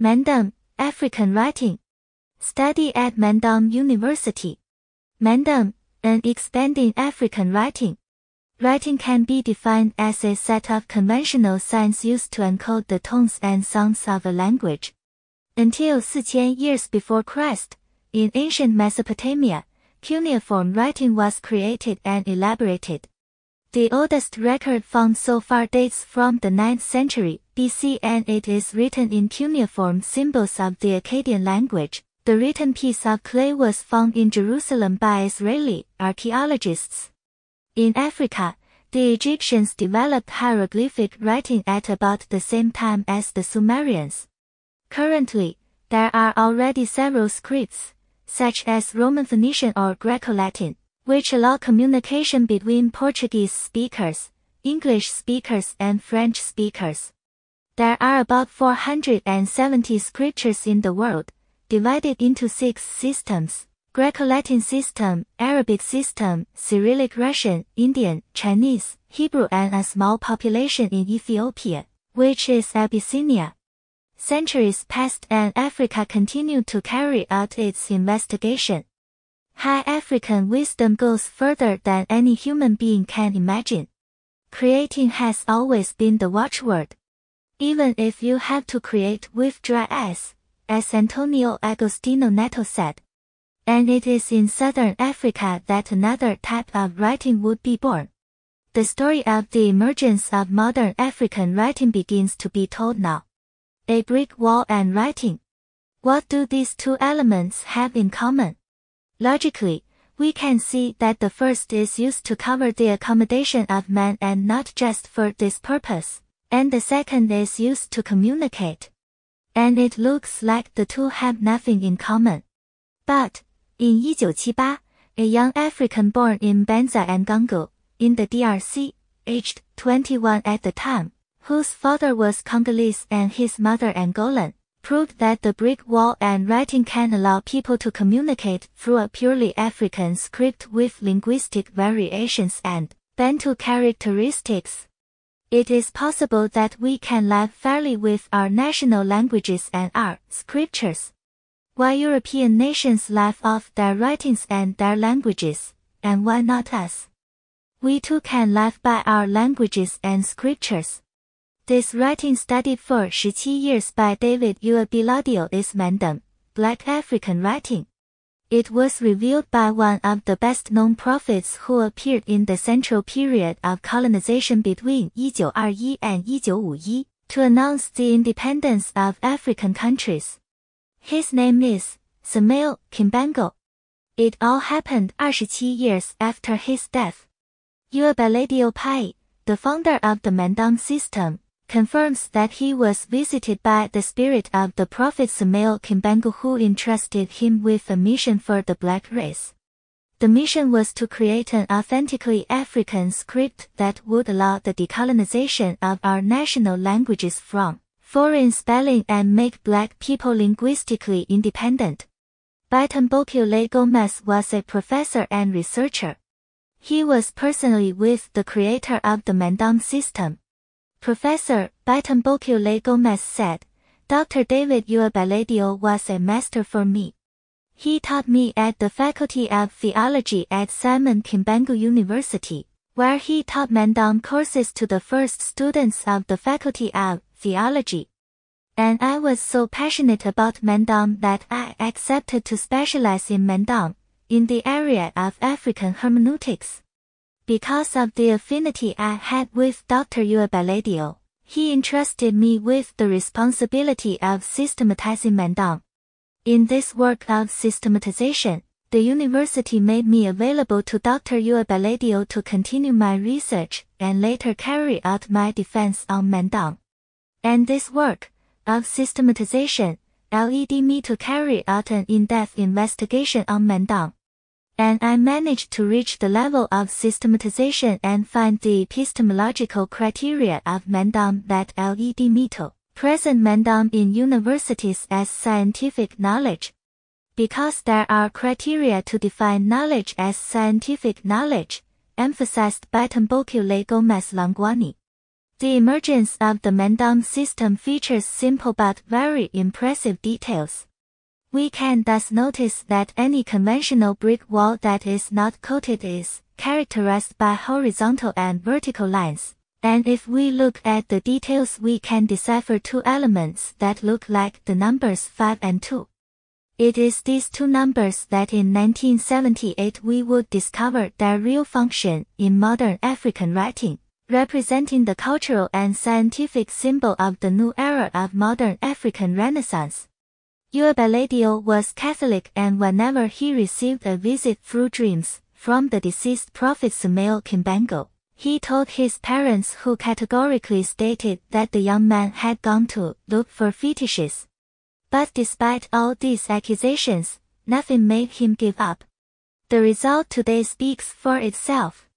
Mandombe, African writing. Study at Mandombe University. Mandombe, an expanding African writing. Writing can be defined as a set of conventional signs used to encode the tones and sounds of a language. Until 4000 years before Christ, in ancient Mesopotamia, cuneiform writing was created and elaborated. The oldest record found so far dates from the 9th century BC and it is written in cuneiform symbols of the Akkadian language. The written piece of clay was found in Jerusalem by Israeli archaeologists. In Africa, the Egyptians developed hieroglyphic writing at about the same time as the Sumerians. Currently, there are already several scripts, such as Roman Phoenician or Greco-Latin, which allow communication between Portuguese speakers, English speakers and French speakers. There are about 470 scriptures in the world, divided into six systems, Greco-Latin system, Arabic system, Cyrillic Russian, Indian, Chinese, Hebrew and a small population in Ethiopia, which is Abyssinia. Centuries passed and Africa continued to carry out its investigation. High African wisdom goes further than any human being can imagine. Creating has always been the watchword. Even if you have to create with dry eyes, as Antonio Agostino Neto said. And it is in southern Africa that another type of writing would be born. The story of the emergence of modern African writing begins to be told now. A brick wall and writing. What do these two elements have in common? Logically, we can see that the first is used to cover the accommodation of man and not just for this purpose, and the second is used to communicate. And it looks like the two have nothing in common. But, in 1978, a young African born in Banza and Congo, in the DRC, aged 21 at the time, whose father was Congolese and his mother Angolan, proved that the brick wall and writing can allow people to communicate through a purely African script with linguistic variations and Bantu characteristics. It is possible that we can live fairly with our national languages and our scriptures. Why European nations live off their writings and their languages, and why not us? We too can live by our languages and scriptures. This writing studied for 17 years by David Uabiladio is Mandombe, Black African writing. It was revealed by one of the best-known prophets who appeared in the central period of colonization between 1921 and 1951 to announce the independence of African countries. His name is Samuel Kimbangu. It all happened 27 years after his death. Uabiladio Pai, the founder of the Mandombe system, confirms that he was visited by the spirit of the prophet Samuel Kimbangu who entrusted him with a mission for the black race. The mission was to create an authentically African script that would allow the decolonization of our national languages from foreign spelling and make black people linguistically independent. Bitombokyo Gomez was a professor and researcher. He was personally with the creator of the Mandombe system. Professor Bitombokyo Le Gomez said, Dr. David Uabiladio was a master for me. He taught me at the Faculty of Theology at Simon Kimbangu University, where he taught Mandombe courses to the first students of the Faculty of Theology. And I was so passionate about Mandombe that I accepted to specialize in Mandombe, in the area of African hermeneutics. Because of the affinity I had with Dr. Uabiladio, he entrusted me with the responsibility of systematizing Mandombe. In this work of systematization, the university made me available to Dr. Uabiladio to continue my research and later carry out my defense on Mandombe. And this work of systematization led me to carry out an in-depth investigation on Mandombe and I managed to reach the level of systematization and find the epistemological criteria of Mandombe that led to present Mandombe in universities as scientific knowledge. Because there are criteria to define knowledge as scientific knowledge, emphasized by Tombokyo Gomez Longwani. The emergence of the Mandombe system features simple but very impressive details. We can thus notice that any conventional brick wall that is not coated is characterized by horizontal and vertical lines. And if we look at the details we can decipher two elements that look like the numbers 5 and 2. It is these two numbers that in 1978 we would discover their real function in modern African writing representing the cultural and scientific symbol of the new era of modern African Renaissance. Uabeledio was Catholic and whenever he received a visit through dreams from the deceased prophet Samael Kimbangu, he told his parents who categorically stated that the young man had gone to look for fetishes. But despite all these accusations, nothing made him give up. The result today speaks for itself.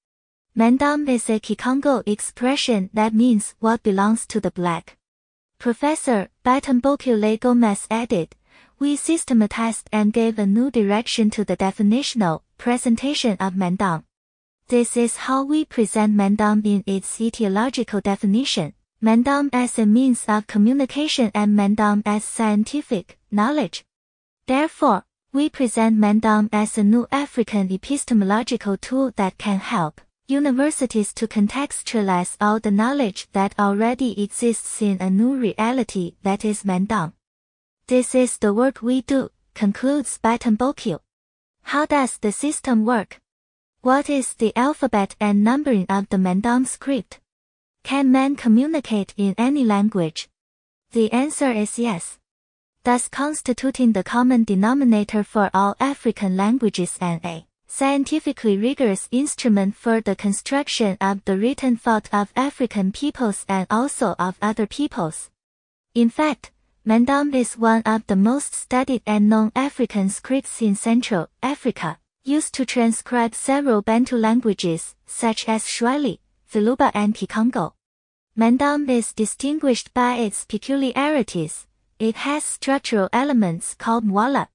Mandombe is a Kikongo expression that means what belongs to the black. Professor Bitombokule Gomez added, we systematized and gave a new direction to the definitional presentation of Mandombe. This is how we present Mandombe in its etiological definition. Mandombe as a means of communication and Mandombe as scientific knowledge. Therefore, we present Mandombe as a new African epistemological tool that can help universities to contextualize all the knowledge that already exists in a new reality that is Mandombe. This is the work we do, concludes Bitombokule. How does the system work? What is the alphabet and numbering of the Mandombe script? Can men communicate in any language? The answer is yes. Thus constituting the common denominator for all African languages and a scientifically rigorous instrument for the construction of the written thought of African peoples and also of other peoples. In fact, Mandombe is one of the most studied and known African scripts in Central Africa, used to transcribe several Bantu languages, such as Swahili, Zuluba and Kikongo. Mandombe is distinguished by its peculiarities. It has structural elements called mwala.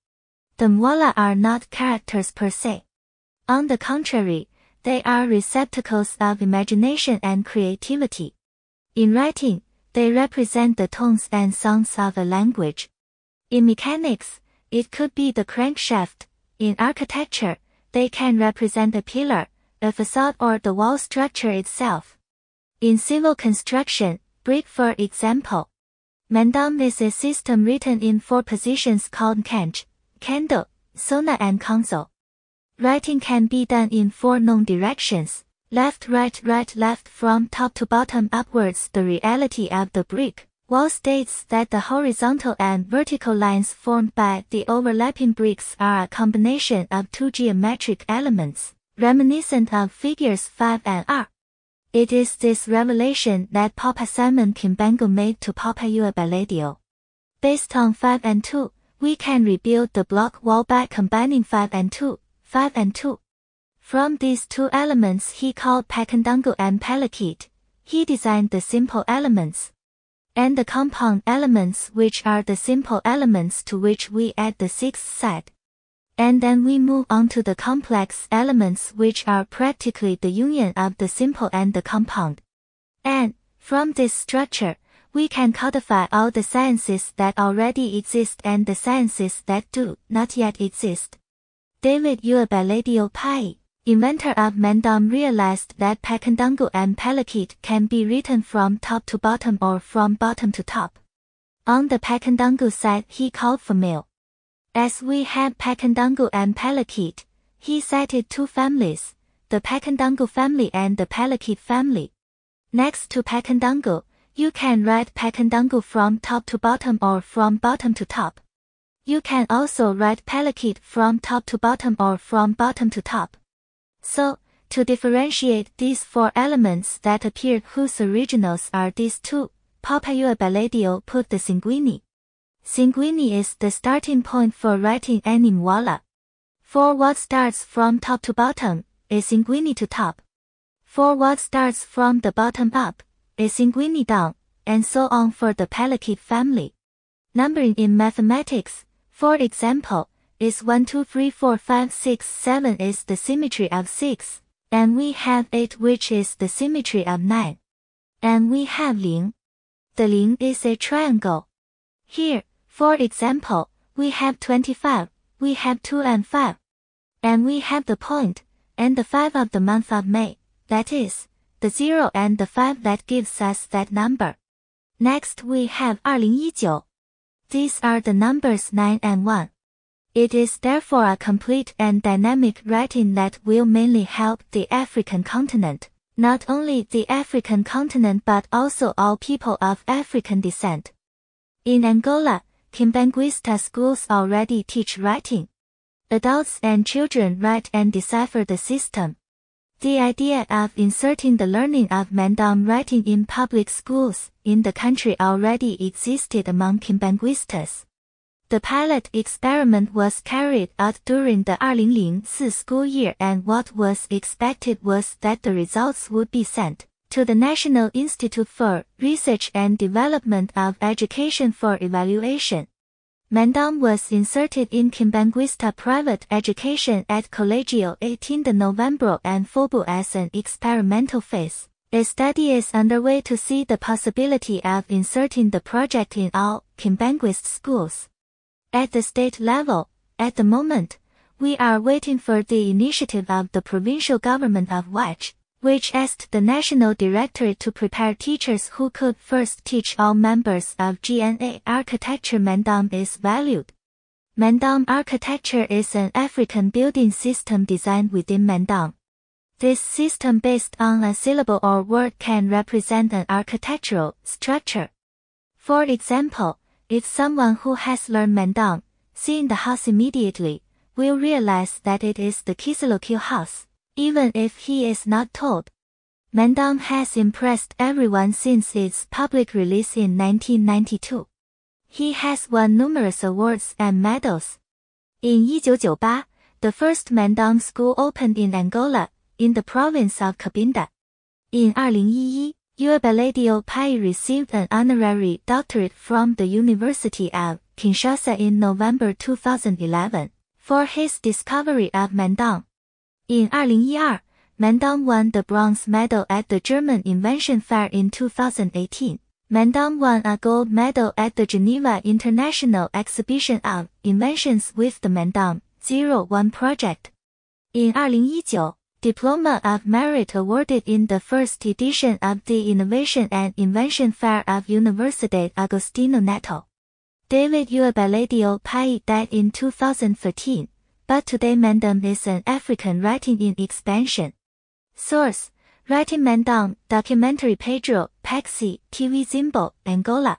The mwala are not characters per se. On the contrary, they are receptacles of imagination and creativity. In writing, they represent the tones and sounds of a language. In mechanics, it could be the crankshaft. In architecture, they can represent a pillar, a facade or the wall structure itself. In civil construction, brick for example. Mandombe is a system written in four positions called kanch, kendo, sona and console. Writing can be done in four known directions. Left, right, right, left from top to bottom upwards. The reality of the brick wall states that the horizontal and vertical lines formed by the overlapping bricks are a combination of two geometric elements, reminiscent of figures 5 and R. It is this revelation that Papa Simon Kimbangu made to Papa Uabeledio. Based on 5 and 2, we can rebuild the block wall by combining 5 and 2, 5 and 2. From these two elements he called Pakandangu and Pelakit, he designed the simple elements. And the compound elements which are the simple elements to which we add the sixth side. And then we move on to the complex elements which are practically the union of the simple and the compound. And, from this structure, we can codify all the sciences that already exist and the sciences that do not yet exist. David Uabeledio Pai, inventor of Mandombe realized that Pakandangu and Palakit can be written from top to bottom or from bottom to top. On the Pakandangu side he called for male. As we had Pakandangu and Palakit, he cited two families, the Pakandangu family and the Palakit family. Next to Pakandangu, you can write Pakandangu from top to bottom or from bottom to top. You can also write Palakit from top to bottom or from bottom to top. So, to differentiate these four elements that appear whose originals are these two, Papa Uabeledio put the Singuini. Singuini is the starting point for writing any mwala. For what starts from top to bottom, is Singuini to top. For what starts from the bottom up, is Singuini down, and so on for the Pelakit family. Numbering in mathematics, for example, is 1 2 3 4 5 6 7 is the symmetry of 6, and we have 8 which is the symmetry of 9. And we have Ling. The Ling is a triangle. Here, for example, we have 25, we have 2 and 5. And we have the point, and the 5 of the month of May, that is, the 0 and the 5 that gives us that number. Next we have 2019. These are the numbers 9 and 1. It is therefore a complete and dynamic writing that will mainly help the African continent, not only the African continent but also all people of African descent. In Angola, Kimbanguista schools already teach writing. Adults and children write and decipher the system. The idea of inserting the learning of Mandombe writing in public schools in the country already existed among Kimbanguistas. The pilot experiment was carried out during the 2004 school year and what was expected was that the results would be sent to the National Institute for Research and Development of Education for evaluation. Mandombe was inserted in Kimbanguista private education at Colegio 18 de November and Fobu as an experimental phase. A study is underway to see the possibility of inserting the project in all Kimbanguist schools. At the state level, at the moment, we are waiting for the initiative of the provincial government of Huachi, which asked the National Directorate to prepare teachers who could first teach all members of GNA architecture Mandombe is valued. Mandombe architecture is an African building system designed within Mandombe. This system based on a syllable or word can represent an architectural structure. For example, if someone who has learned Mandombe, seeing the house immediately, will realize that it is the Kisalokyo house, even if he is not told. Mandombe has impressed everyone since its public release in 1992. He has won numerous awards and medals. In 1998, the first Mandombe school opened in Angola, in the province of Cabinda. In 2011, Eusebio Pai received an honorary doctorate from the University of Kinshasa in November 2011 for his discovery of Mandombe. In 2012, Mandombe won the bronze medal at the German Invention Fair in 2018. Mandombe won a gold medal at the Geneva International Exhibition of Inventions with the Mandombe 01 project. In 2019, Diploma of Merit awarded in the first edition of the Innovation and Invention Fair of Universidad Agostinho Neto. David Eusebio Pai died in 2013, but today Mandombe is an African writing in expansion. Source, Writing Mandombe, Documentary Pedro, Pexi, TV Zimbo, Angola.